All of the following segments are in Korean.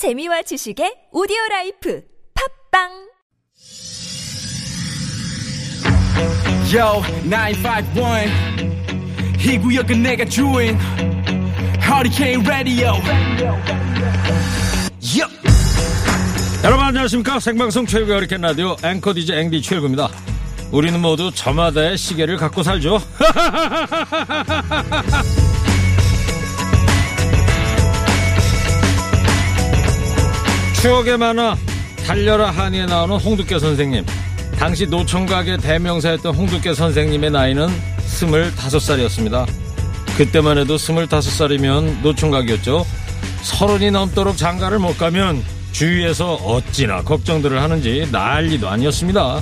재미와 지식의 오디오 라이프 팟빵 Yo, 951. 이 구역은 내가 주인. Hurricane Radio. Yup. 여러분 안녕하십니까 생방송 최일구 허리케인 라디오 앵커 DJ 앵디 최일구입니다 우리는 모두 저마다의 시계를 갖고 살죠 추억의 만화 달려라 한이에 나오는 홍두깨 선생님 당시 노총각의 대명사였던 홍두깨 선생님의 나이는 25살이었습니다 그때만 해도 25살이면 노총각이었죠 서른이 넘도록 장가를 못 가면 주위에서 어찌나 걱정들을 하는지 난리도 아니었습니다.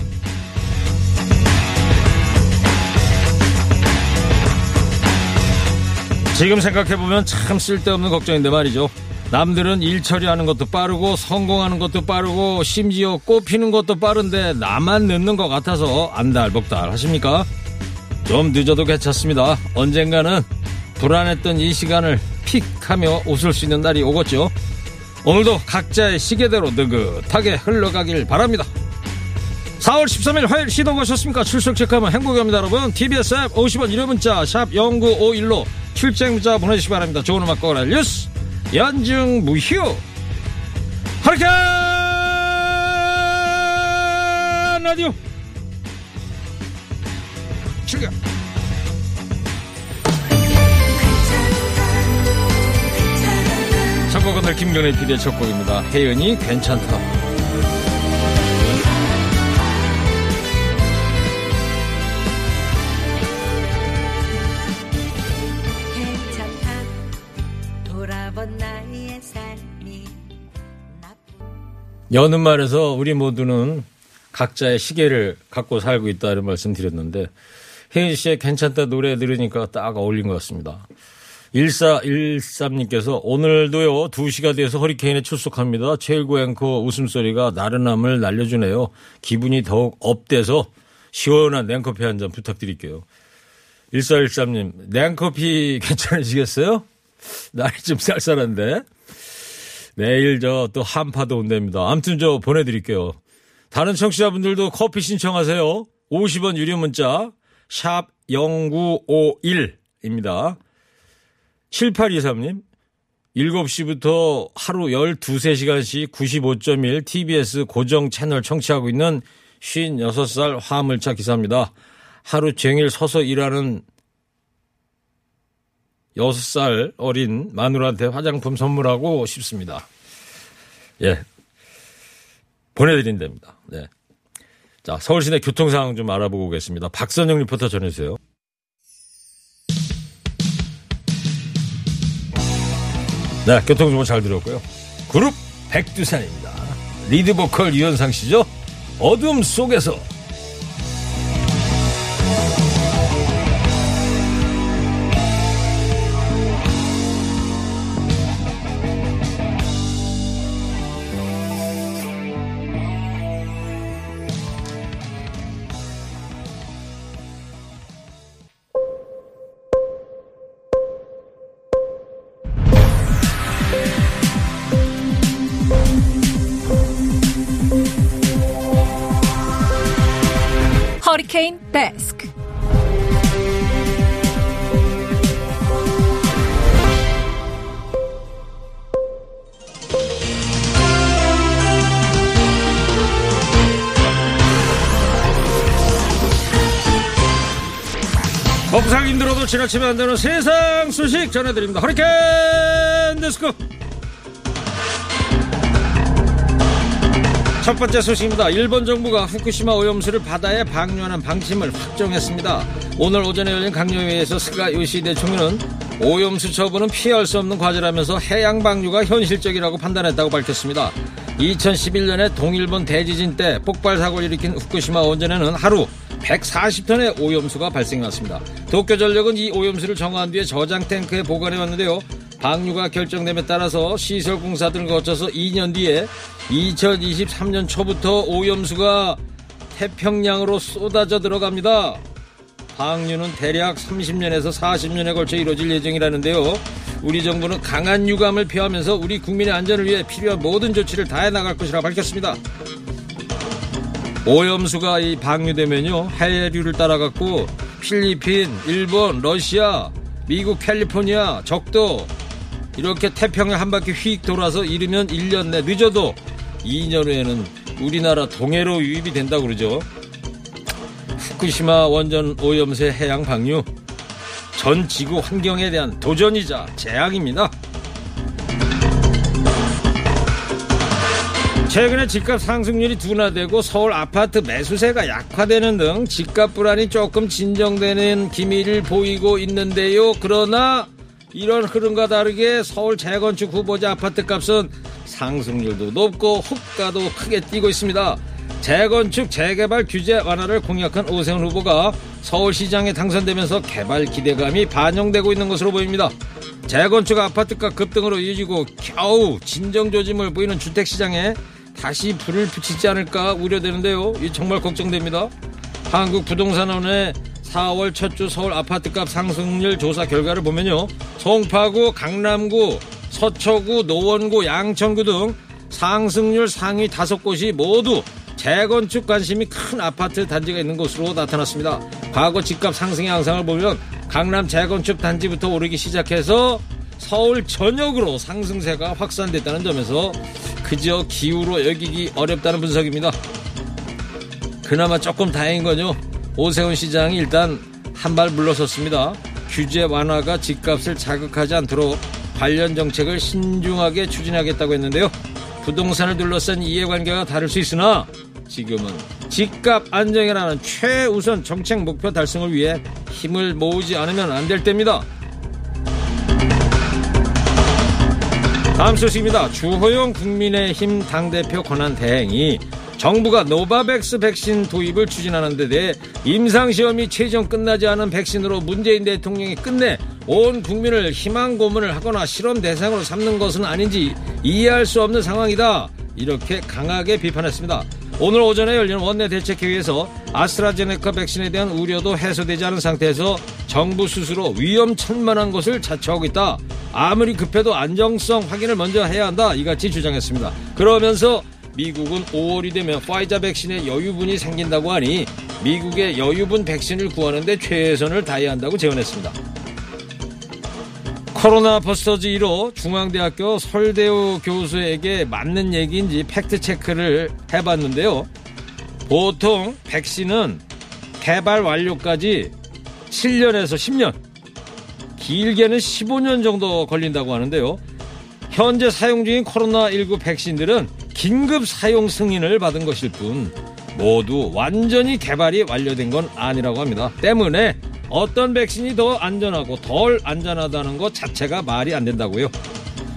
지금 생각해보면 참 쓸데없는 걱정인데 말이죠. 남들은 일 처리하는 것도 빠르고 성공하는 것도 빠르고 심지어 꽃피는 것도 빠른데 나만 늦는 것 같아서 안달복달 하십니까? 좀 늦어도 괜찮습니다. 언젠가는 불안했던 이 시간을 픽 하며 웃을 수 있는 날이 오겠죠. 오늘도 각자의 시계대로 느긋하게 흘러가길 바랍니다. 4월 13일 화요일 시동 거셨습니까? 출석 체크하면 행복입니다, 여러분. TBS 앱 50원 1호 문자 샵 0951로 출첵 문자 보내주시기 바랍니다. 좋은 음악 꺼라 뉴스 연중 무휴 허리케인 라디오 출격 첫 곡은 늘 김경래 PD의 첫 곡입니다. 혜연이. 괜찮다 여는 말에서 우리 모두는 각자의 시계를 갖고 살고 있다 이런 말씀 드렸는데 혜연 씨의 괜찮다 노래 들으니까 딱 어울린 것 같습니다. 1413님께서 오늘도요 2시가 돼서 허리케인에 출석합니다. 최일구 앵커 웃음소리가 나른함을 날려주네요. 기분이 더욱 up돼서 시원한 냉커피 한 잔 부탁드릴게요. 1413님 냉커피 괜찮으시겠어요? 날이 좀 쌀쌀한데 내일 저 또 한파도 온답니다. 아무튼 저 보내드릴게요. 다른 청취자분들도 커피 신청하세요. 50원 유료 문자 샵 0951입니다. 7823님 7시부터 하루 12, 3시간씩 95.1 TBS 고정 채널 청취하고 있는 56살 화물차 기사입니다. 하루 종일 서서 일하는 6살 어린 마누라한테 화장품 선물하고 싶습니다. 예. 보내드린답니다. 네. 자, 서울 시내 교통 상황 좀 알아보고 오겠습니다. 박선영 리포터 전해주세요. 네, 교통정보 잘 들었고요. 그룹 백두산입니다. 리드 보컬 유현상 씨죠? 어둠 속에서. 지나치면 안 되는 세상 소식 전해드립니다. 허리케인 데스크. 첫 번째 소식입니다. 일본 정부가 후쿠시마 오염수를 바다에 방류하는 방침을 확정했습니다. 오늘 오전에 열린 각료회의에서 스가 요시히데 총리는 오염수 처분은 피할 수 없는 과제라면서 해양 방류가 현실적이라고 판단했다고 밝혔습니다. 2011년에 동일본 대지진 때 폭발 사고를 일으킨 후쿠시마 원전에는 하루 140톤의 오염수가 발생했습니다. 도쿄전력은 이 오염수를 정화한 뒤에 저장 탱크에 보관해 왔는데요. 방류가 결정됨에 따라서 시설 공사 등을 거쳐서 2년 뒤에 2023년 초부터 오염수가 태평양으로 쏟아져 들어갑니다. 방류는 대략 30년에서 40년에 걸쳐 이루어질 예정이라는데요. 우리 정부는 강한 유감을 표하면서 우리 국민의 안전을 위해 필요한 모든 조치를 다해 나갈 것이라 밝혔습니다. 오염수가 이 방류되면요 해류를 따라갔고 필리핀, 일본, 러시아, 미국 캘리포니아, 적도 이렇게 태평양 한 바퀴 휙 돌아서 이르면 1년 내 늦어도 2년 후에는 우리나라 동해로 유입이 된다고 그러죠. 후쿠시마 원전 오염세 해양 방류 전 지구 환경에 대한 도전이자 재앙입니다. 최근에 집값 상승률이 둔화되고 서울 아파트 매수세가 약화되는 등 집값 불안이 조금 진정되는 기미를 보이고 있는데요. 그러나 이런 흐름과 다르게 서울 재건축 후보자 아파트 값은 상승률도 높고 호가도 크게 뛰고 있습니다. 재건축 재개발 규제 완화를 공약한 오세훈 후보가 서울시장에 당선되면서 개발 기대감이 반영되고 있는 것으로 보입니다. 재건축 아파트가 급등으로 이어지고 겨우 진정 조짐을 보이는 주택시장에 다시 불을 붙이지 않을까 우려되는데요. 이 정말 걱정됩니다. 한국 부동산원의 4월 첫 주 서울 아파트값 상승률 조사 결과를 보면요. 송파구, 강남구, 서초구, 노원구, 양천구 등 상승률 상위 다섯 곳이 모두 재건축 관심이 큰 아파트 단지가 있는 곳으로 나타났습니다. 과거 집값 상승의 양상을 보면 강남 재건축 단지부터 오르기 시작해서 서울 전역으로 상승세가 확산됐다는 점에서 그저 기후로 여기기 어렵다는 분석입니다. 그나마 조금 다행인 건요. 오세훈 시장이 일단 한 발 물러섰습니다. 규제 완화가 집값을 자극하지 않도록 관련 정책을 신중하게 추진하겠다고 했는데요. 부동산을 둘러싼 이해관계가 다를 수 있으나 지금은 집값 안정이라는 최우선 정책 목표 달성을 위해 힘을 모으지 않으면 안 될 때입니다. 다음 소식입니다. 주호영 국민의힘 당대표 권한대행이 정부가 노바백스 백신 도입을 추진하는 데 대해 임상시험이 최종 끝나지 않은 백신으로 문재인 대통령이 끝내 온 국민을 희망 고문을 하거나 실험 대상으로 삼는 것은 아닌지 이해할 수 없는 상황이다. 이렇게 강하게 비판했습니다. 오늘 오전에 열린 원내 대책회의에서 아스트라제네카 백신에 대한 우려도 해소되지 않은 상태에서 정부 스스로 위험천만한 것을 자처하고 있다. 아무리 급해도 안정성 확인을 먼저 해야 한다. 이같이 주장했습니다. 그러면서 미국은 5월이 되면 파이자 백신의 여유분이 생긴다고 하니 미국의 여유분 백신을 구하는데 최선을 다해야 한다고 제언했습니다. 코로나 버스터즈 1호 중앙대학교 설대우 교수에게 맞는 얘기인지 팩트체크를 해봤는데요. 보통 백신은 개발 완료까지 7년에서 10년, 길게는 15년 정도 걸린다고 하는데요. 현재 사용 중인 코로나19 백신들은 긴급 사용 승인을 받은 것일 뿐 모두 완전히 개발이 완료된 건 아니라고 합니다. 때문에 어떤 백신이 더 안전하고 덜 안전하다는 것 자체가 말이 안 된다고요.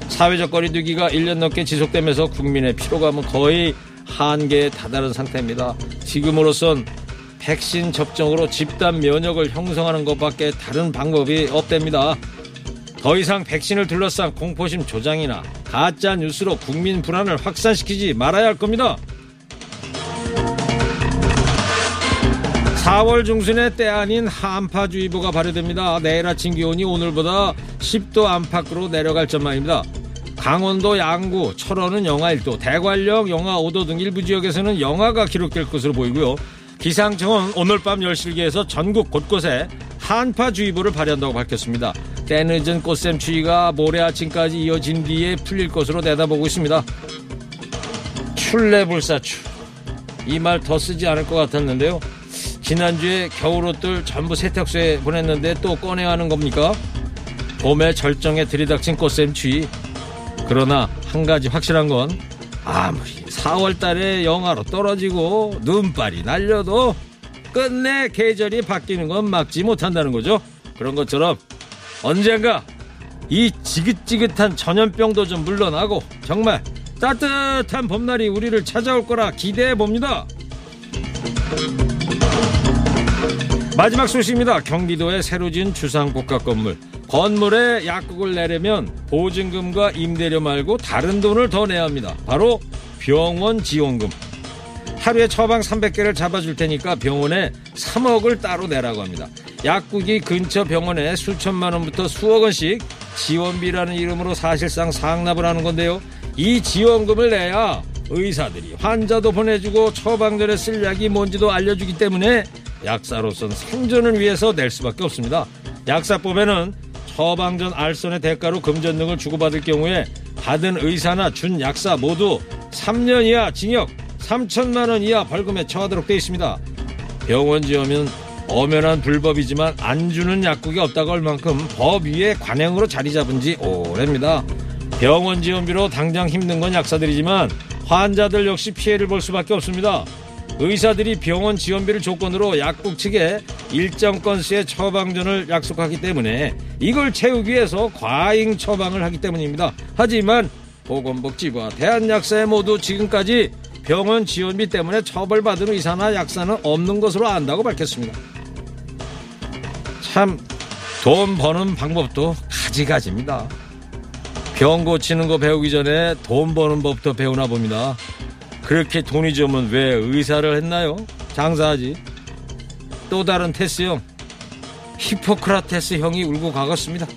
사회적 거리두기가 1년 넘게 지속되면서 국민의 피로감은 거의 한계에 다다른 상태입니다. 지금으로선 백신 접종으로 집단 면역을 형성하는 것밖에 다른 방법이 없답니다. 더 이상 백신을 둘러싼 공포심 조장이나 가짜 뉴스로 국민 불안을 확산시키지 말아야 할 겁니다. 4월 중순에 때 아닌 한파주의보가 발효됩니다. 내일 아침 기온이 오늘보다 10도 안팎으로 내려갈 전망입니다. 강원도 양구, 철원은 영하 1도, 대관령 영하 5도 등 일부 지역에서는 영하가 기록될 것으로 보이고요. 기상청은 오늘 밤 10시기에서 전국 곳곳에 한파주의보를 발효한다고 밝혔습니다. 때늦은 꽃샘 추위가 모레 아침까지 이어진 뒤에 풀릴 것으로 내다보고 있습니다. 출래불사추. 이 말 더 쓰지 않을 것 같았는데요. 지난주에 겨울 옷들 전부 세탁소에 보냈는데 또 꺼내야 하는 겁니까? 봄의 절정에 들이닥친 꽃샘 추위. 그러나 한 가지 확실한 건 아무리 4월 달에 영하로 떨어지고 눈발이 날려도 끝내 계절이 바뀌는 건 막지 못한다는 거죠. 그런 것처럼 언젠가 이 지긋지긋한 전염병도 좀 물러나고 정말 따뜻한 봄날이 우리를 찾아올 거라 기대해 봅니다. 마지막 소식입니다. 경기도에 새로 지은 주상복합 건물. 건물에 약국을 내려면 보증금과 임대료 말고 다른 돈을 더 내야 합니다. 바로 병원 지원금. 하루에 처방 300개를 잡아줄 테니까 병원에 3억을 따로 내라고 합니다. 약국이 근처 병원에 수천만 원부터 수억 원씩 지원비라는 이름으로 사실상 상납을 하는 건데요. 이 지원금을 내야 의사들이 환자도 보내주고 처방전에 쓸 약이 뭔지도 알려주기 때문에 약사로선 생존을 위해서 낼 수밖에 없습니다. 약사법에는 처방전 알선의 대가로 금전 등을 주고받을 경우에 받은 의사나 준 약사 모두 3년 이하 징역 3천만 원 이하 벌금에 처하도록 되어 있습니다. 병원 지원은 엄연한 불법이지만 안 주는 약국이 없다고 할 만큼 법 위에 관행으로 자리 잡은 지 오래입니다. 병원 지원비로 당장 힘든 건 약사들이지만 환자들 역시 피해를 볼 수밖에 없습니다. 의사들이 병원 지원비를 조건으로 약국 측에 일정 건수의 처방전을 약속하기 때문에 이걸 채우기 위해서 과잉 처방을 하기 때문입니다. 하지만 보건복지부와 대한약사회 모두 지금까지 병원 지원비 때문에 처벌받은 의사나 약사는 없는 것으로 안다고 밝혔습니다. 참 돈 버는 방법도 가지가지입니다. 병 고치는 거 배우기 전에 돈 버는 법도 배우나 봅니다. 그렇게 돈이 좋으면 왜 의사를 했나요? 장사하지. 또 다른 테스 형. 히포크라테스 형이 울고 가겠습니다.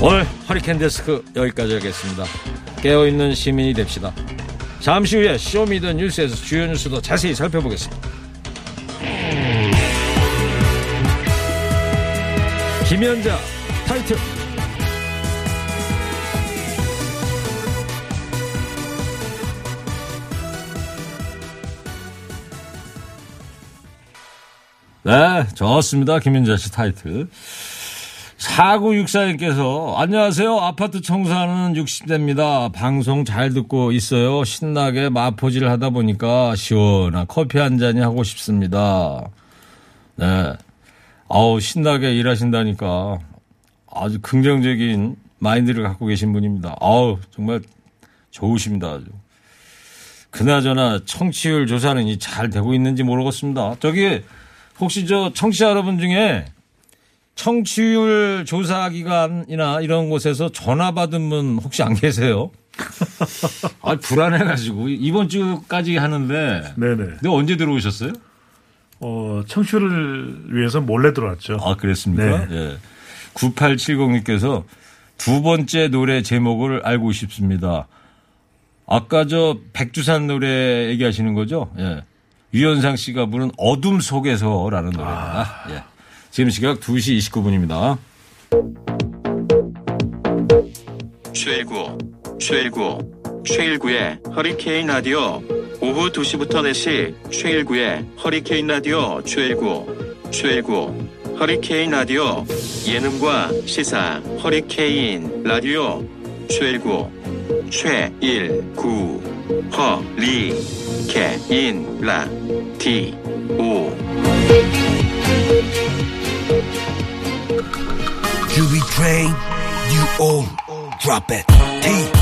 오늘 허리케인 데스크 여기까지 하겠습니다. 깨어있는 시민이 됩시다. 잠시 후에 show me the 뉴스에서 주요 뉴스도 자세히 살펴보겠습니다. 김연자 타이틀 네, 좋습니다. 김윤자 씨 타이틀. 4964님께서 안녕하세요. 아파트 청소하는 60대입니다. 방송 잘 듣고 있어요. 신나게 마포질을 하다 보니까 시원한 커피 한 잔이 하고 싶습니다. 네. 아우, 신나게 일하신다니까 아주 긍정적인 마인드를 갖고 계신 분입니다. 아우, 정말 좋으십니다. 아주. 그나저나 청취율 조사는 이잘 되고 있는지 모르겠습니다. 저기 혹시 저 청취자 여러분 중에 청취율 조사 기관이나 이런 곳에서 전화 받은 분 혹시 안 계세요? 아, 불안해가지고 이번 주까지 하는데. 네네. 근데 언제 들어오셨어요? 어, 청취를 위해서 몰래 들어왔죠. 아, 그랬습니까? 네. 예. 9870님께서 두 번째 노래 제목을 알고 싶습니다. 아까 저 백두산 노래 얘기하시는 거죠? 예. 유현상 씨가 부른 어둠 속에서라는 노래입니다. 예. 지금 시각 2시 29분입니다. 최일구, 최일구, 최일구의 허리케인 라디오. 오후 2시부터 4시 최일구의 허리케인 라디오 최일구, 최일구, 허리케인 라디오. 예능과 시사 허리케인 라디오 최일구, 최일구, 허리케인 라디오. You be trained, you all drop it. TBS FM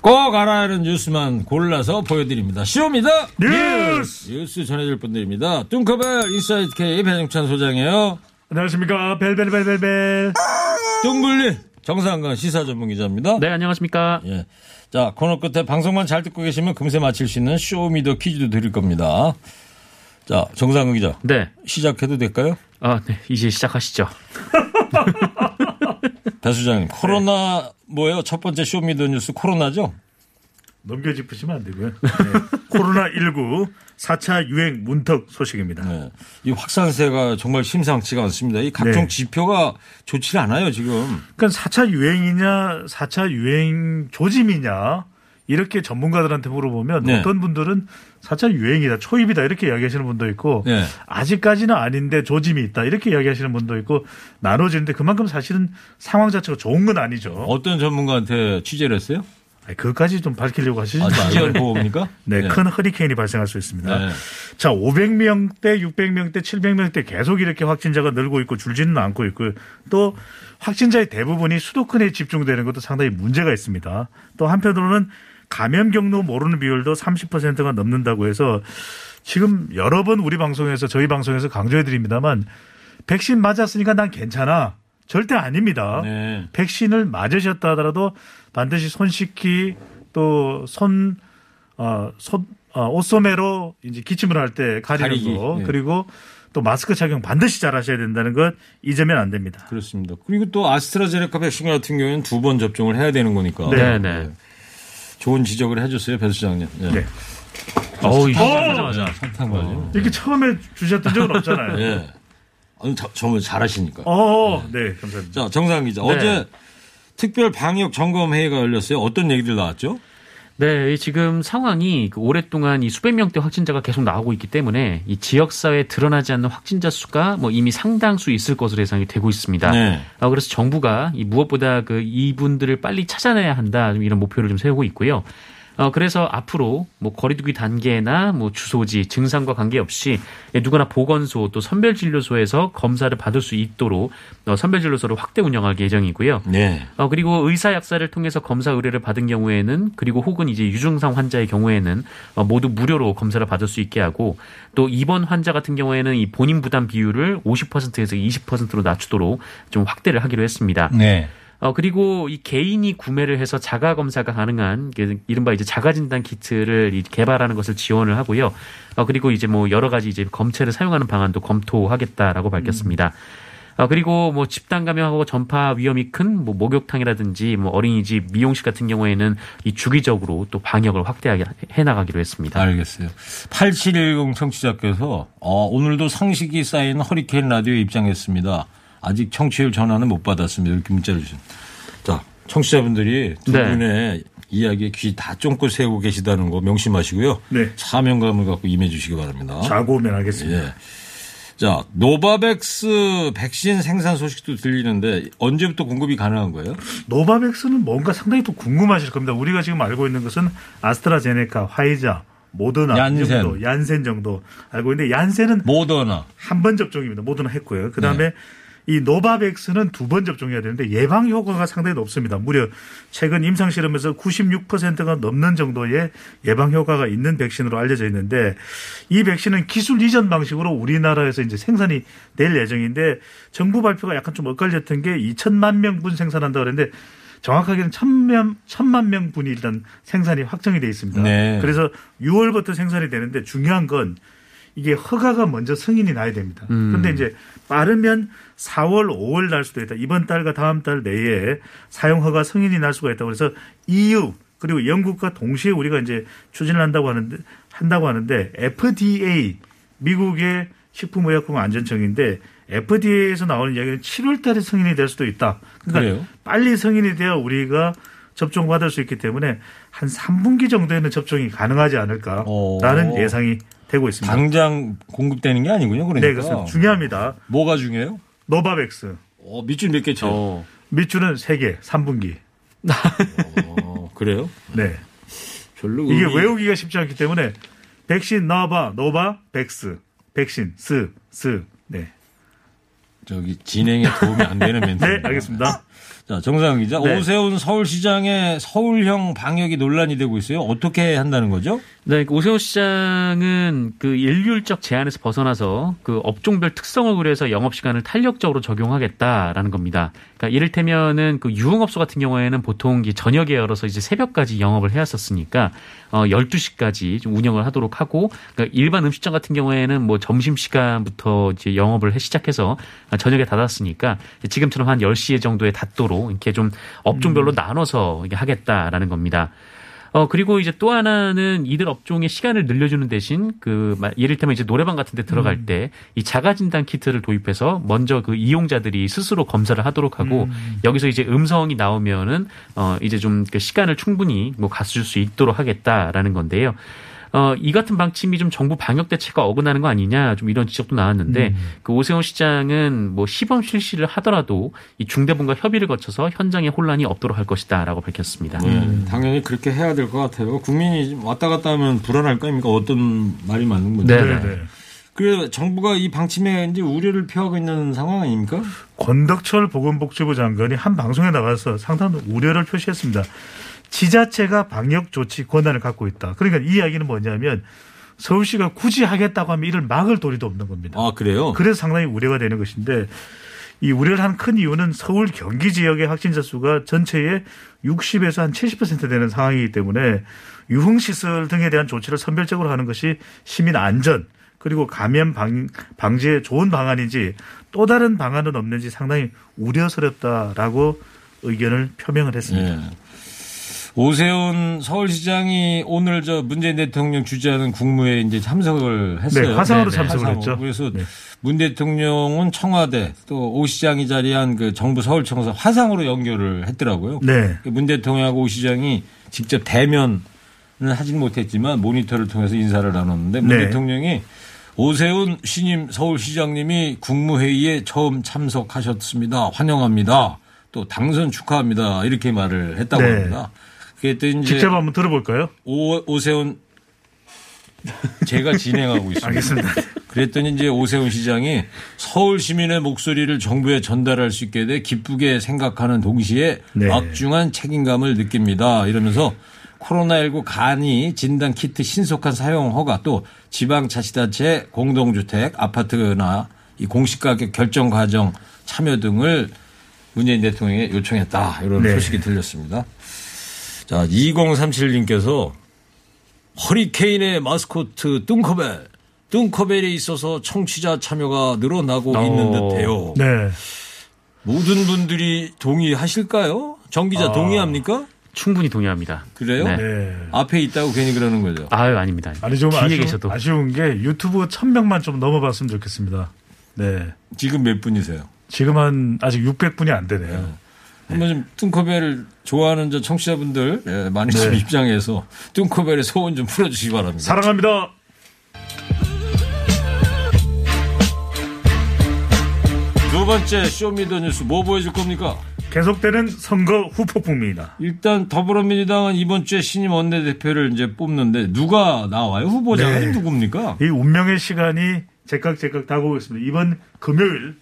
꼭 알아야 하는 뉴스만 골라서 보여드립니다. show me the 뉴스! 뉴스 전해줄 분들입니다. 뚱커벨 인사이드 K 배종찬 소장이에요. 안녕하십니까. 벨벨벨벨벨. 뚱블리 정상근 시사 전문 기자입니다. 네, 안녕하십니까. 예. 자, 코너 끝에 방송만 잘 듣고 계시면 금세 맞힐 수 있는 show me the 퀴즈도 드릴 겁니다. 자, 정상근 기자. 네. 시작해도 될까요? 아, 네. 이제 시작하시죠. 배 소장님, 코로나 뭐예요? 첫 번째 show me the 뉴스 코로나죠? 넘겨짚으시면 안 되고요. 네. 코로나19 4차 유행 문턱 소식입니다. 네. 이 확산세가 정말 심상치가 않습니다. 이 각종 네. 지표가 좋지 않아요, 지금. 그러니까 4차 유행이냐, 4차 유행 조짐이냐, 이렇게 전문가들한테 물어보면 네. 어떤 분들은 4차 유행이다, 초입이다, 이렇게 이야기하시는 분도 있고, 네. 아직까지는 아닌데 조짐이 있다, 이렇게 이야기하시는 분도 있고, 나눠지는데 그만큼 사실은 상황 자체가 좋은 건 아니죠. 어떤 전문가한테 취재를 했어요? 아니, 그것까지 좀 밝히려고 하시지 아, 마요. 직전 보호입니까? 네, 큰 허리케인이 발생할 수 있습니다. 네. 자, 500명대, 600명대, 700명대 계속 이렇게 확진자가 늘고 있고 줄지는 않고 있고 또 확진자의 대부분이 수도권에 집중되는 것도 상당히 문제가 있습니다. 또 한편으로는 감염 경로 모르는 비율도 30%가 넘는다고 해서 지금 여러 번 우리 방송에서 저희 방송에서 강조해 드립니다만 백신 맞았으니까 난 괜찮아. 절대 아닙니다. 네. 백신을 맞으셨다 하더라도 반드시 손 씻기 또 손, 어, 손, 어, 옷소매로 이제 기침을 할 때 가리는 가리기. 거 네. 그리고 또 마스크 착용 반드시 잘 하셔야 된다는 것 잊으면 안 됩니다. 그렇습니다. 그리고 또 아스트라제네카 백신 같은 경우에는 두 번 접종을 해야 되는 거니까. 네. 네. 좋은 지적을 해줬어요, 배 수장님. 네. 네. 어우, 하자마자 설탕 맞아요. 이렇게 처음에 주셨던 적은 없잖아요. 예. 아니, 저, 정말 잘하시니까. 어, 네, 감사합니다. 자, 정상 기자. 네. 어제 특별 방역 점검 회의가 열렸어요. 어떤 얘기들 나왔죠? 네, 이 지금 상황이 그 오랫동안 이 수백 명대 확진자가 계속 나오고 있기 때문에 이 지역 사회에 드러나지 않는 확진자 수가 뭐 이미 상당수 있을 것으로 예상이 되고 있습니다. 네. 어, 그래서 정부가 이 무엇보다 그 이분들을 빨리 찾아내야 한다 좀 이런 목표를 좀 세우고 있고요. 어, 그래서 앞으로 뭐 거리두기 단계나 뭐 주소지, 증상과 관계없이 누구나 보건소 또 선별진료소에서 검사를 받을 수 있도록 어, 선별진료소를 확대 운영할 예정이고요. 네. 어, 그리고 의사 약사를 통해서 검사 의뢰를 받은 경우에는 그리고 혹은 이제 유증상 환자의 경우에는 어, 모두 무료로 검사를 받을 수 있게 하고 또 입원 환자 같은 경우에는 이 본인 부담 비율을 50%에서 20%로 낮추도록 좀 확대를 하기로 했습니다. 네. 어, 그리고 이 개인이 구매를 해서 자가 검사가 가능한 그 이른바 이제 자가 진단 키트를 이 개발하는 것을 지원을 하고요. 어, 그리고 이제 뭐 여러 가지 이제 검체를 사용하는 방안도 검토하겠다라고 밝혔습니다. 어, 그리고 뭐 집단 감염하고 전파 위험이 큰 뭐 목욕탕이라든지 뭐 어린이집, 미용실 같은 경우에는 이 주기적으로 또 방역을 확대하게 해 나가기로 했습니다. 알겠어요. 8710 청취자께서 어, 오늘도 상식이 쌓인 허리케인 라디오에 입장했습니다. 아직 청취율 전화는 못 받았습니다. 이렇게 문자를 주신. 자, 청취자분들이 두 네. 분의 이야기에 귀 다 쫑긋 세우고 계시다는 거 명심하시고요. 네. 사명감을 갖고 임해 주시기 바랍니다. 좌고우면 하겠습니다. 예. 자, 노바백스 백신 생산 소식도 들리는데 언제부터 공급이 가능한 거예요? 노바백스는 뭔가 상당히 또 궁금하실 겁니다. 우리가 지금 알고 있는 것은 아스트라제네카, 화이자, 모더나 얀센. 이 정도, 얀센 정도 알고 있는데 얀센은 모더나. 한 번 접종입니다. 모더나 했고요. 그 다음에 네. 이 노바백스는 두 번 접종해야 되는데 예방 효과가 상당히 높습니다. 무려 최근 임상 실험에서 96%가 넘는 정도의 예방 효과가 있는 백신으로 알려져 있는데 이 백신은 기술 이전 방식으로 우리나라에서 이제 생산이 될 예정인데 정부 발표가 약간 좀 엇갈렸던 게 2천만 명분 생산한다 그랬는데 정확하게는 천만 천만 명분이 일단 생산이 확정이 돼 있습니다. 네. 그래서 6월부터 생산이 되는데 중요한 건 이게 허가가 먼저 승인이 나야 됩니다. 그런데 이제 빠르면 4월, 5월 날 수도 있다. 이번 달과 다음 달 내에 사용 허가 승인이 날 수가 있다고 그래서 EU 그리고 영국과 동시에 우리가 이제 추진을 한다고 하는데 한다고 하는데 FDA 미국의 식품의약품 안전청인데 FDA에서 나오는 이야기는 7월 달에 승인이 될 수도 있다. 그러니까 그래요? 빨리 승인이 되어 우리가 접종받을 수 있기 때문에 한 3분기 정도에는 접종이 가능하지 않을까라는 오. 예상이 되고 있습니다. 당장 공급되는 게 아니군요. 그러니까. 네, 그렇습니다. 중요합니다. 뭐가 중요해요? 노바백스. 어, 밑줄 몇개 쳐요? 어, 밑줄은 3개, 3분기. 어, 그래요? 네. 별로 이게 의미- 외우기가 쉽지 않기 때문에 백신 노바, 노바, 백스. 백신, 스, 스. 네. 저기 진행에 도움이 안 되는 멘트. 네, 알겠습니다. 자, 정상 기자. 네. 오세훈 서울시장의 서울형 방역이 논란이 되고 있어요. 어떻게 한다는 거죠? 네, 그 오세훈 시장은 그 일률적 제한에서 벗어나서 그 업종별 특성을 고려해서 영업 시간을 탄력적으로 적용하겠다라는 겁니다. 그러니까 이를테면은 그 유흥업소 같은 경우에는 보통 저녁에 열어서 이제 새벽까지 영업을 해왔었으니까 어 12시까지 좀 운영을 하도록 하고 그러니까 일반 음식점 같은 경우에는 뭐 점심 시간부터 이제 영업을 해 시작해서 저녁에 닫았으니까 지금처럼 한 10시 정도에 닫도록 이렇게 좀 업종별로 나눠서 이게 하겠다라는 겁니다. 어, 그리고 이제 또 하나는 이들 업종의 시간을 늘려주는 대신 그, 마- 예를테면 이제 노래방 같은 데 들어갈 때이 자가진단 키트를 도입해서 먼저 그 이용자들이 스스로 검사를 하도록 하고 여기서 이제 음성이 나오면은 어, 이제 좀 그 시간을 충분히 뭐 가줄 수 있도록 하겠다라는 건데요. 어, 이 같은 방침이 좀 정부 방역 대책과 어긋나는 거 아니냐 좀 이런 지적도 나왔는데 그 오세훈 시장은 뭐 시범 실시를 하더라도 이 중대본과 협의를 거쳐서 현장에 혼란이 없도록 할 것이다라고 밝혔습니다. 네, 당연히 그렇게 해야 될 것 같아요. 국민이 좀 왔다 갔다 하면 불안할 거 아닙니까? 어떤 말이 맞는 건지. 네. 네, 네. 그래 정부가 이 방침에 이제 우려를 표하고 있는 상황 아닙니까? 권덕철 보건복지부 장관이 한 방송에 나가서 상당한 우려를 표시했습니다. 지자체가 방역 조치 권한을 갖고 있다. 그러니까 이 이야기는 뭐냐면 서울시가 굳이 하겠다고 하면 이를 막을 도리도 없는 겁니다. 아 그래요? 그래서 상당히 우려가 되는 것인데 이 우려를 한 큰 이유는 서울 경기 지역의 확진자 수가 전체의 60에서 한 70% 되는 상황이기 때문에 유흥시설 등에 대한 조치를 선별적으로 하는 것이 시민 안전 그리고 감염 방, 방지에 좋은 방안인지 또 다른 방안은 없는지 상당히 우려스럽다라고 의견을 표명을 했습니다. 예. 오세훈 서울시장이 오늘 저 문재인 대통령 주재하는 국무회에 이제 참석을 했어요. 네, 화상으로 네, 네, 참석을 화상으로. 했죠. 그래서 네. 문 대통령은 청와대 또 오 시장이 자리한 그 정부 서울청사 화상으로 연결을 했더라고요. 네. 문 대통령하고 오 시장이 직접 대면은 하진 못했지만 모니터를 통해서 인사를 나눴는데 문 네. 대통령이 오세훈 신임 서울시장님이 국무회의에 처음 참석하셨습니다. 환영합니다. 또 당선 축하합니다. 이렇게 말을 했다고 네. 합니다. 또 이제 직접 한번 들어볼까요? 오, 오세훈 제가 진행하고 있습니다. 알겠습니다. 그랬더니 이제 오세훈 시장이 서울 시민의 목소리를 정부에 전달할 수 있게 돼 기쁘게 생각하는 동시에 네. 막중한 책임감을 느낍니다. 이러면서 코로나19 간이 진단 키트 신속한 사용 허가 또 지방 자치단체 공동주택 아파트나 이 공시가격 결정 과정 참여 등을 문재인 대통령에 요청했다. 이런 네. 소식이 들렸습니다. 자, 2037님께서 허리케인의 마스코트 뚱커벨. 뚱커벨에 있어서 청취자 참여가 늘어나고 어. 있는 듯해요. 네. 모든 분들이 동의하실까요? 정 기자 아. 동의합니까? 충분히 동의합니다. 그래요? 네. 네. 앞에 있다고 괜히 그러는 거죠. 아유 아닙니다. 아니 좀 뒤에 아쉬운, 계셔도 아쉬운 게 유튜브 1000명만 좀 넘어봤으면 좋겠습니다. 네. 지금 몇 분이세요? 지금 한 아직 600분이 안 되네요. 한번 좀 뚱커벨을 좋아하는 저 청취자분들 예, 많이 좀 네. 입장해서 뚱커벨의 소원 좀 풀어주시기 바랍니다. 사랑합니다. 두 번째 쇼미더뉴스 뭐 보여줄 겁니까? 계속되는 선거 후폭풍입니다. 일단 더불어민주당은 이번 주에 신임 원내대표를 이제 뽑는데 누가 나와요? 후보자가 네. 누굽니까? 이 운명의 시간이 제깍제깍 다가오고 있습니다. 이번 금요일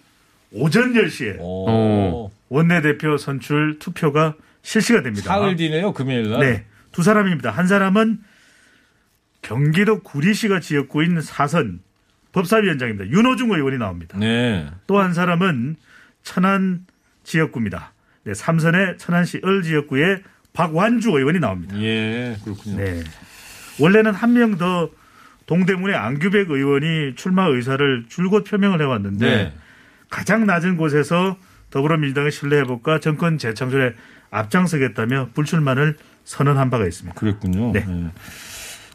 오전 10시에 오. 원내대표 선출 투표가 실시가 됩니다. 사흘 뒤네요, 금요일 날. 네. 두 사람입니다. 한 사람은 경기도 구리시가 지역구인 사선 법사위원장입니다. 윤호중 의원이 나옵니다. 네. 또 한 사람은 천안 지역구입니다. 네, 삼선의 천안시 을 지역구의 박완주 의원이 나옵니다. 예, 그렇군요. 네. 원래는 한 명 더 동대문의 안규백 의원이 출마 의사를 줄곧 표명을 해왔는데 네. 가장 낮은 곳에서 더불어민주당의 신뢰회복과 정권 재창출에 앞장서겠다며 불출마를 선언한 바가 있습니다. 그랬군요. 네. 네.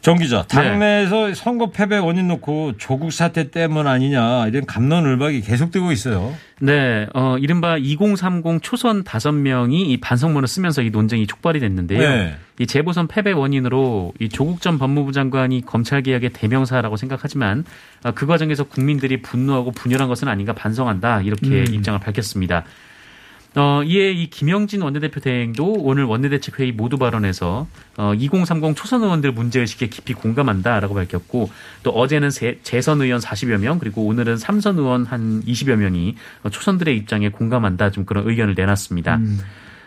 정 기자, 당내에서 선거 패배 원인 놓고 조국 사태 때문 아니냐 이런 감론을박이 계속되고 있어요. 네, 어, 이른바 2030 초선 5명이 이 반성문을 쓰면서 이 논쟁이 촉발이 됐는데요. 네. 이 재보선 패배 원인으로 이 조국 전 법무부 장관이 검찰 개혁의 대명사라고 생각하지만 어, 그 과정에서 국민들이 분노하고 분열한 것은 아닌가 반성한다 이렇게 음. 입장을 밝혔습니다. 어, 이에 이 김영진 원내대표 대행도 오늘 원내대책회의 모두 발언에서 어, 2030 초선 의원들 문제의식에 깊이 공감한다라고 밝혔고 또 어제는 세- 재선 의원 40여 명 그리고 오늘은 삼선 의원 한 20여 명이 어, 초선들의 입장에 공감한다 좀 그런 의견을 내놨습니다. 음.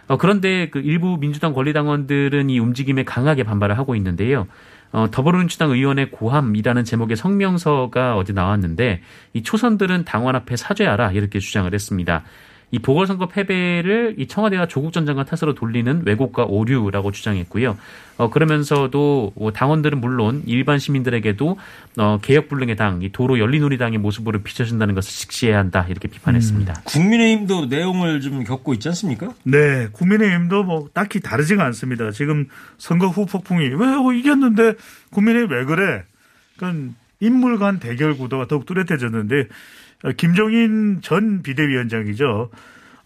어, 그런데 그 일부 민주당 권리당원들은 이 움직임에 강하게 반발을 하고 있는데요. 어, 더불어민주당 의원의 고함이라는 제목의 성명서가 어제 나왔는데 이 초선들은 당원 앞에 사죄하라 이렇게 주장을 했습니다. 이 보궐선거 패배를 이 청와대가 조국 전 장관 탓으로 돌리는 왜곡과 오류라고 주장했고요. 어, 그러면서도 뭐 당원들은 물론 일반 시민들에게도 어, 개혁불능의 당, 이 도로 열린우리당의 모습으로 비춰준다는 것을 직시해야 한다 이렇게 비판했습니다. 국민의힘도 내용을 좀 겪고 있지 않습니까? 네, 국민의힘도 뭐 딱히 다르지가 않습니다. 지금 선거 후 폭풍이 왜 어, 이겼는데 국민의힘 왜 그래? 그러니까 인물 간 대결 구도가 더욱 뚜렷해졌는데 어, 김종인 전 비대위원장이죠.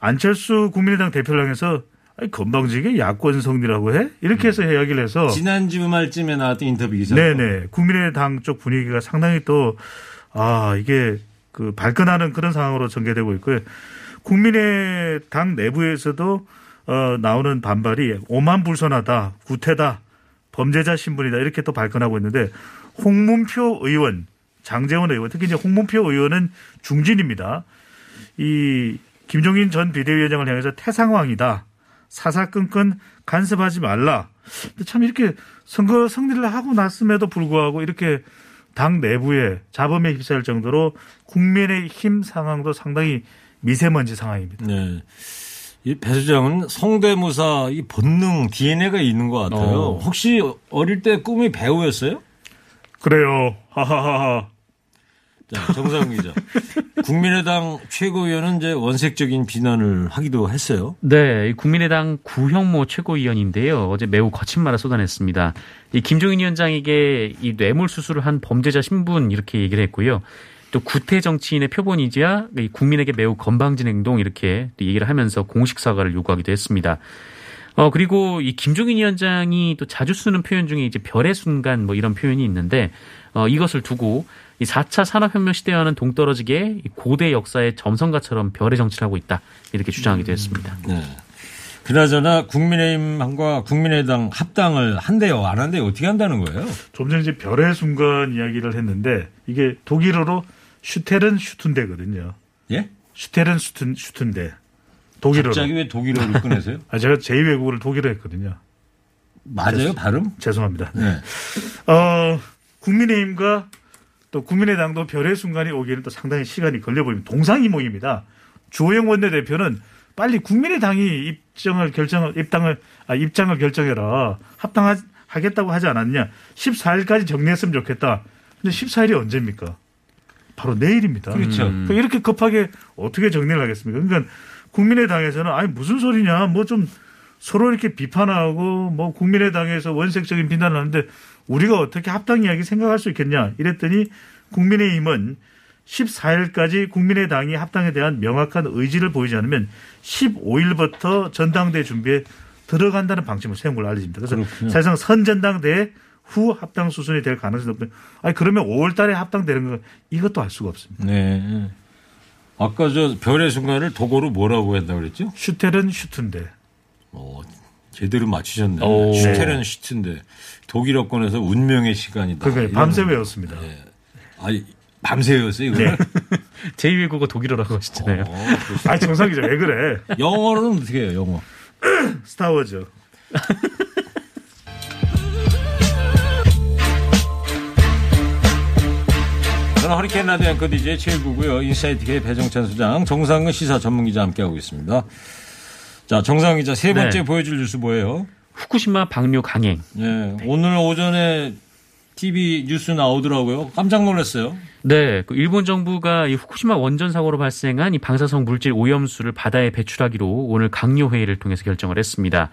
안철수 국민의당 대표를 향해서 아니, 건방지게 야권 성리라고 해? 이렇게 해서 이야기를 해서 지난 주말쯤에 나왔던 인터뷰 기사. 네네. 국민의당 쪽 분위기가 상당히 또, 아, 이게 그 발끈하는 그런 상황으로 전개되고 있고요. 국민의당 내부에서도 어, 나오는 반발이 오만불선하다, 구태다, 범죄자 신분이다 이렇게 또 발끈하고 있는데 홍문표 의원, 장재원 의원, 특히 이제 홍문표 의원은 중진입니다. 이 김종인 전 비대위원장을 향해서 태상황이다. 사사건건 간섭하지 말라. 근데 참 이렇게 선거 승리를 하고 났음에도 불구하고 이렇게 당 내부에 자범에 휩싸일 정도로 국민의 힘 상황도 상당히 미세먼지 상황입니다. 네. 이배 수장은 성대모사 이 본능 DNA가 있는 것 같아요. 어. 혹시 어릴 때 꿈이 배우였어요? 그래요. 하하하하. 자, 정상 기자. 국민의당 최고위원은 이제 원색적인 비난을 하기도 했어요. 네, 이 국민의당 구형모 최고위원인데요. 어제 매우 거친 말을 쏟아냈습니다. 이 김종인 위원장에게 이 뇌물 수술을 한 범죄자 신분 이렇게 얘기를 했고요. 또 구태 정치인의 표본이자 이 국민에게 매우 건방진 행동 이렇게 또 얘기를 하면서 공식 사과를 요구하기도 했습니다. 어 그리고 이 김종인 위원장이 또 자주 쓰는 표현 중에 이제 별의 순간 뭐 이런 표현이 있는데 어 이것을 두고 이 4차 산업혁명 시대와는 동떨어지게 이 고대 역사의 점성가처럼 별의 정치를 하고 있다 이렇게 주장하기도 했습니다. 네. 그나저나 국민의힘과 국민의당 합당을 한대요, 안 한대요, 어떻게 한다는 거예요? 좀 전에 이제 별의 순간 이야기를 했는데 이게 독일어로 슈테른 슈툰데거든요. 예? 슈테른 슈툰 슈툰데. 독일어로. 갑자기 왜 독일어를 꺼내세요? 아, 제가 제2외국어를 독일어 했거든요. 맞아요, 발음? 죄송합니다. 네. 어, 국민의힘과 또 국민의당도 별의 순간이 오기에는 또 상당히 시간이 걸려 보입니다. 동상이몽입니다. 주호영 원내대표는 빨리 국민의당이 입장을 결정을 입당을 아, 입장을 결정해라 합당하겠다고 하지 않았냐? 14일까지 정리했으면 좋겠다. 근데 14일이 언제입니까? 바로 내일입니다. 그렇죠. 그러니까 이렇게 급하게 어떻게 정리를 하겠습니까? 그러니까 국민의당에서는 아니 무슨 소리냐 뭐 좀 서로 이렇게 비판하고 뭐 국민의당에서 원색적인 비난을 하는데 우리가 어떻게 합당 이야기 생각할 수 있겠냐 이랬더니 국민의힘은 14일까지 국민의당이 합당에 대한 명확한 의지를 보이지 않으면 15일부터 전당대 준비에 들어간다는 방침을 세운 걸로 알려집니다. 그래서 그렇군요. 사실상 선전당대 후 합당 수순이 될 가능성이 높다. 아니 그러면 5월 달에 합당되는 거 이것도 알 수가 없습니다. 네. 아까 저 별의 순간을 독어로 뭐라고 했다고 그랬죠? 슈텔은 슈트인데 어, 제대로 맞추셨네. 오. 슈테른 슈트인데 독일어권에서 운명의 시간이다. 그러니까 밤새 거. 외웠습니다. 아니, 밤새 외웠어요, 이거? 네. 제2외 국어 독일어라고 하시잖아요. 어. 아니 정상 기자 왜 그래? 영어로는 어떻게 해요, 영어? 스타워즈. 저는 허리케인 라디오 앵커 DJ 최일구고요. 인사이트 K 배종찬 소장, 정상근 시사 전문기자 함께하고 있습니다. 자, 정상 기자 세 번째 네. 보여줄 뉴스 뭐예요? 후쿠시마 방류 강행. 예, 오늘 오전에 TV 뉴스 나오더라고요. 깜짝 놀랐어요. 네, 그 일본 정부가 이 후쿠시마 원전 사고로 발생한 이 방사성 물질 오염수를 바다에 배출하기로 오늘 각료 회의를 통해서 결정을 했습니다.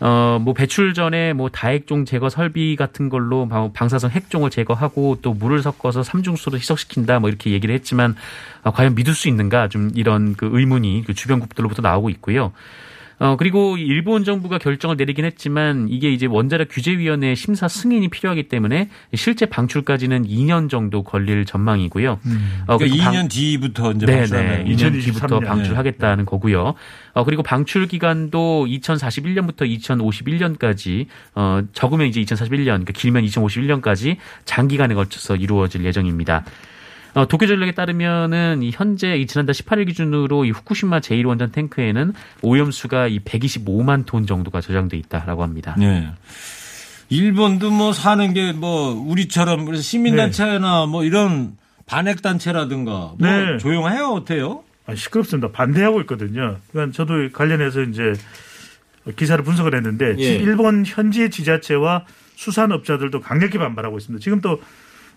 어, 뭐 배출 전에 뭐 다핵종 제거 설비 같은 걸로 방- 방사성 핵종을 제거하고 또 물을 섞어서 삼중수로 희석시킨다 뭐 이렇게 얘기를 했지만 아, 과연 믿을 수 있는가 좀 이런 그 의문이 그 주변 국들로부터 나오고 있고요. 어, 그리고 일본 정부가 결정을 내리긴 했지만 이게 이제 원자력 규제위원회 심사 승인이 필요하기 때문에 실제 방출까지는 2년 정도 걸릴 전망이고요. 어, 그러니까 그리고 방- 2년 뒤부터 이제 네네. 방출하는 2년 2023 뒤부터 년. 방출하겠다는 거고요. 어, 그리고 방출 기간도 2041년부터 2051년까지, 어, 적으면 이제 2041년, 그러니까 길면 2051년까지 장기간에 걸쳐서 이루어질 예정입니다. 어, 도쿄 전력에 따르면은 이 현재 이 지난달 18일 기준으로 이 후쿠시마 제1원전 탱크에는 오염수가 이 125만 톤 정도가 저장돼 있다라고 합니다. 네. 일본도 뭐 사는 게 뭐 우리처럼 그래서 시민단체나 뭐 이런 반핵단체라든가 뭐 네. 조용해요 어때요? 아, 시끄럽습니다. 반대하고 있거든요. 그러니까 저도 관련해서 이제 기사를 분석을 했는데 예. 일본 현지 지자체와 수산업자들도 강력히 반발하고 있습니다. 지금 또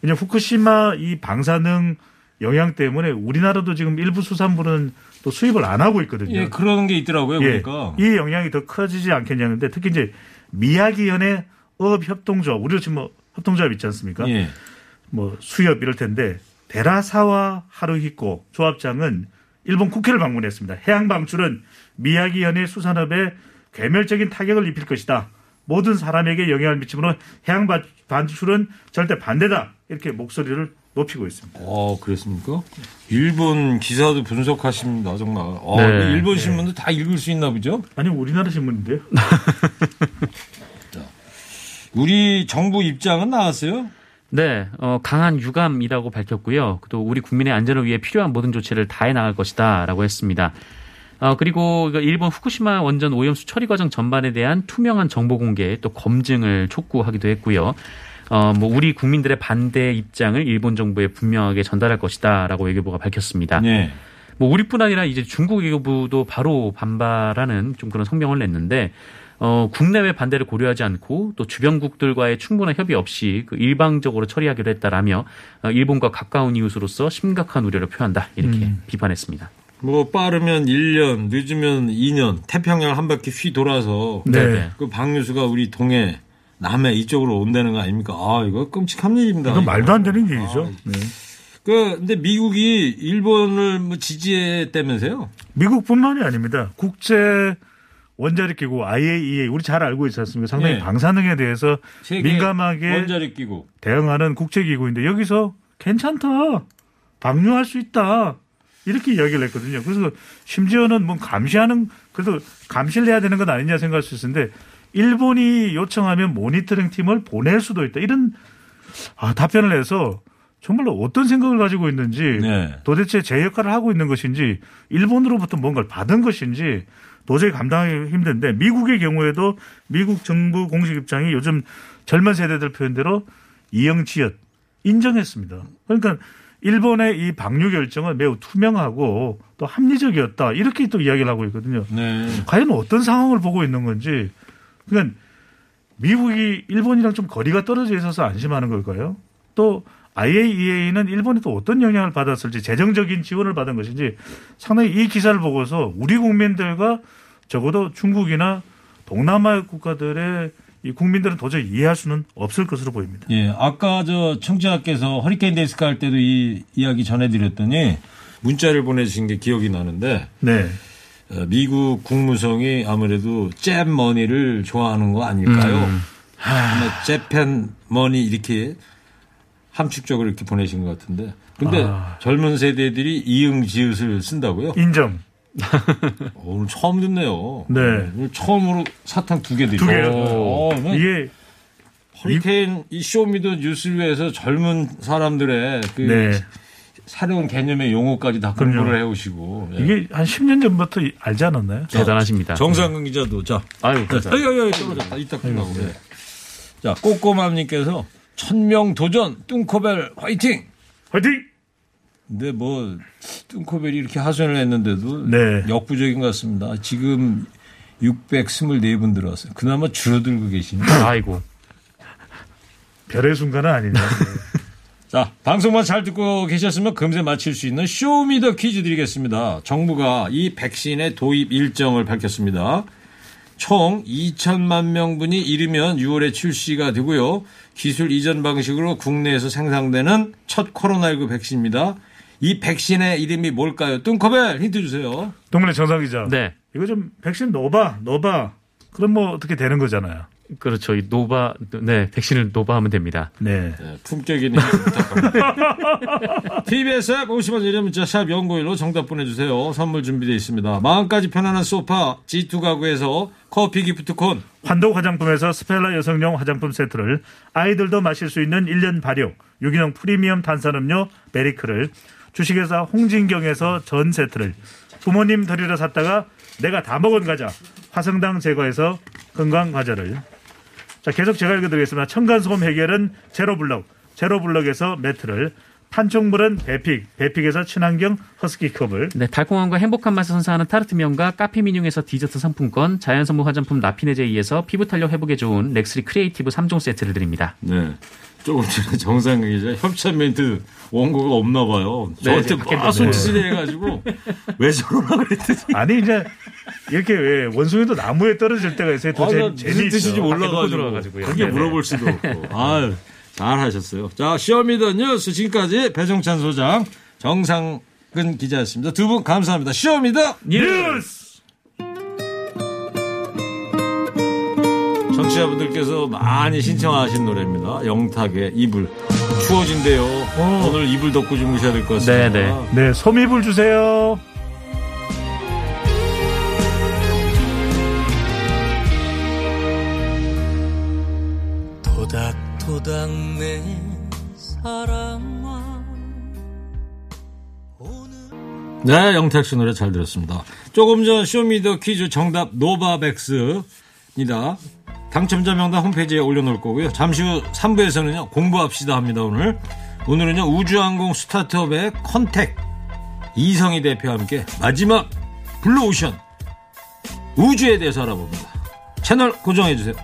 이제 후쿠시마 이 방사능 영향 때문에 우리나라도 지금 일부 수산물은 또 수입을 안 하고 있거든요. 예, 그런 게 있더라고요. 예, 그러니까. 이 영향이 더 커지지 않겠냐는데 특히 이제 미야기현의 어업협동조합 우리도 지금 뭐 협동조합 있지 않습니까? 예. 뭐 수협 이럴 텐데 데라사와 하루히코 조합장은 일본 국회를 방문했습니다. 해양 방출은 미야기현의 수산업에 괴멸적인 타격을 입힐 것이다. 모든 사람에게 영향을 미치므로 해양 바- 반출은 절대 반대다. 이렇게 목소리를 높이고 있습니다. 어, 그랬습니까? 일본 기사도 분석하십니다, 정말. 어, 네. 일본 신문도 다 읽을 수 있나 보죠? 아니 우리나라 신문인데요. 우리 정부 입장은 나왔어요? 네, 어, 강한 유감이라고 밝혔고요. 또 우리 국민의 안전을 위해 필요한 모든 조치를 다해 나갈 것이다라고 했습니다. 어, 그리고 그 일본 후쿠시마 원전 오염수 처리 과정 전반에 대한 투명한 정보 공개 또 검증을 촉구하기도 했고요. 어, 뭐 우리 국민들의 반대 입장을 일본 정부에 분명하게 전달할 것이다라고 외교부가 밝혔습니다. 네. 뭐 우리뿐 아니라 이제 중국 외교부도 바로 반발하는 좀 그런 성명을 냈는데 어, 국내외 반대를 고려하지 않고 또 주변국들과의 충분한 협의 없이 그 일방적으로 처리하기로 했다라며 어, 일본과 가까운 이웃으로서 심각한 우려를 표한다 이렇게 비판했습니다. 뭐 빠르면 1년, 늦으면 2년, 태평양 한 바퀴 휘 돌아서 네. 그 방류수가 우리 동해, 남해 이쪽으로 온다는 거 아닙니까? 아, 이거 끔찍한 일입니다. 이건 말도 안 되는 얘기죠. 네. 그 근데 미국이 일본을 뭐 지지했다면서요? 미국뿐만이 아닙니다. 국제 원자력 기구 IAEA 우리 잘 알고 있지 않습니까? 상당히 네. 방사능에 대해서 민감하게 원자력 기구. 대응하는 국제 기구인데 여기서 괜찮다. 방류할 수 있다. 이렇게 이야기를 했거든요. 그래서 심지어는 뭐 감시하는 그래도 감시를 해야 되는 건 아니냐 생각할 수 있는데 일본이 요청하면 모니터링 팀을 보낼 수도 있다. 이런 아, 답변을 해서 정말로 어떤 생각을 가지고 있는지 네. 도대체 제 역할을 하고 있는 것인지 일본으로부터 뭔가를 받은 것인지 도저히 감당하기 힘든데 미국의 경우에도 미국 정부 공식 입장이 요즘 젊은 세대들 표현대로 이영치읓 인정했습니다. 그러니까 일본의 이 방류 결정은 매우 투명하고 또 합리적이었다 이렇게 또 이야기를 하고 있거든요. 네. 과연 어떤 상황을 보고 있는 건지 그러니까 미국이 일본이랑 좀 거리가 떨어져 있어서 안심하는 걸까요? 또 IAEA는 일본이 또 어떤 영향을 받았을지 재정적인 지원을 받은 것인지 상당히 이 기사를 보고서 우리 국민들과 적어도 중국이나 동남아 국가들의 이 국민들은 도저히 이해할 수는 없을 것으로 보입니다. 예, 아까 저 청취자께서 허리케인 데스크 할 때도 이 이야기 전해드렸더니 문자를 보내주신 게 기억이 나는데 네. 어, 미국 국무성이 아무래도 Jap money를 좋아하는 거 아닐까요? 아마 Japan money 이렇게 함축적으로 이렇게 보내신 것 같은데. 근데 아. 젊은 세대들이 이응 지읒을 쓴다고요? 인정. 어, 오늘 처음 듣네요. 네. 오늘 처음으로 사탕 두 개 드리고. 두 개요? 어, 네. 이게 허리케인 이 Show Me the 뉴스를 위해서 젊은 사람들의 그 네. 새로운 개념의 용어까지 다 그럼요. 공부를 해오시고. 예. 이게 한 10년 전부터 알지 않았나요? 대단하십니다. 정상근 기자도 자. 아유, 자. 아유, 아유, 떨어졌다. 이따 끝나고. 예. 자, 꼬꼬맘님께서 천명 도전 뚱코벨 화이팅! 화이팅! 근데 뭐 뚱코벨이 이렇게 하소연을 했는데도 네. 역부족인 것 같습니다. 지금 624분 들어왔어요. 그나마 줄어들고 계시네요. 아이고. 별의 순간은 아니냐. 자, 방송만 잘 듣고 계셨으면 금세 맞힐 수 있는 Show Me the 퀴즈 드리겠습니다. 정부가 이 백신의 도입 일정을 밝혔습니다. 총 2천만 명분이 이르면 6월에 출시가 되고요. 기술 이전 방식으로 국내에서 생산되는 첫 코로나19 백신입니다. 이 백신의 이름이 뭘까요? 뚱커벨 힌트 주세요. 동문의 정상 기자. 네. 이거 좀 백신 넣어봐, 넣어봐. 그럼 뭐 어떻게 되는 거잖아요. 그렇죠. 이 노바, 네, 백신을 노바하면 됩니다. 네. 네, 품격 있는 부탁합니다. TBS 앱 50원 유료 문자 샵 연구일로 정답 보내주세요. 선물 준비되어 있습니다. 마음까지 편안한 소파 G2 가구에서 커피 기프티콘 한독 화장품에서 스펠라 여성용 화장품 세트를 아이들도 마실 수 있는 1년 발효 유기농 프리미엄 탄산음료 베리크를 주식회사 홍진경에서 전 세트를 부모님 드리러 샀다가 내가 다 먹은 과자 화성당 제거해서 건강 과자를 자 계속 제가 읽어드리겠습니다. 층간소음 해결은 제로블럭 제로블럭에서 매트를 판촉물은 베픽 베픽에서 친환경 허스키 컵을 네, 달콤함과 행복한 맛을 선사하는 타르트 면과 카페미뇽에서 디저트 상품권, 자연 선물 화장품 라피네제이에서 피부 탄력 회복에 좋은 렉스리 크리에이티브 3종 세트를 드립니다. 네. 조금 전에 정상근 기자 협찬 멘트 원고가 없나 봐요. 네, 저한테 이제 막. 손짓을 해가지고 왜 저러나 그랬더니 아니 이제 이렇게 왜 원숭이도 나무에 떨어질 때가 있어요. 또 아, 제, 난 재미 무슨 뜻인지 몰라가지고 들어와가지고요. 그게 네네. 물어볼 수도 없고 아유 잘하셨어요. 자 시어미더 뉴스 지금까지 배종찬 소장 정상근 기자였습니다. 두 분 감사합니다. 시어미더 뉴스 청취자분들께서 많이 신청하신 노래입니다. 영탁의 이불. 추워진대요. 오 늘 이불 덮고 주무셔야 될 것 같습니다. 네, 네. 네, 소미불 주세요. 네, 영탁 씨 노래 잘 들었습니다. 조금 전 Show Me the 퀴즈 정답 노바백스입니다. 당첨자 명단 홈페이지에 올려놓을 거고요. 잠시 후 3부에서는요, 공부합시다 합니다, 오늘. 오늘은요, 우주항공 스타트업의 컨택. 이성희 대표와 함께 마지막 블루오션. 우주에 대해서 알아봅니다. 채널 고정해주세요.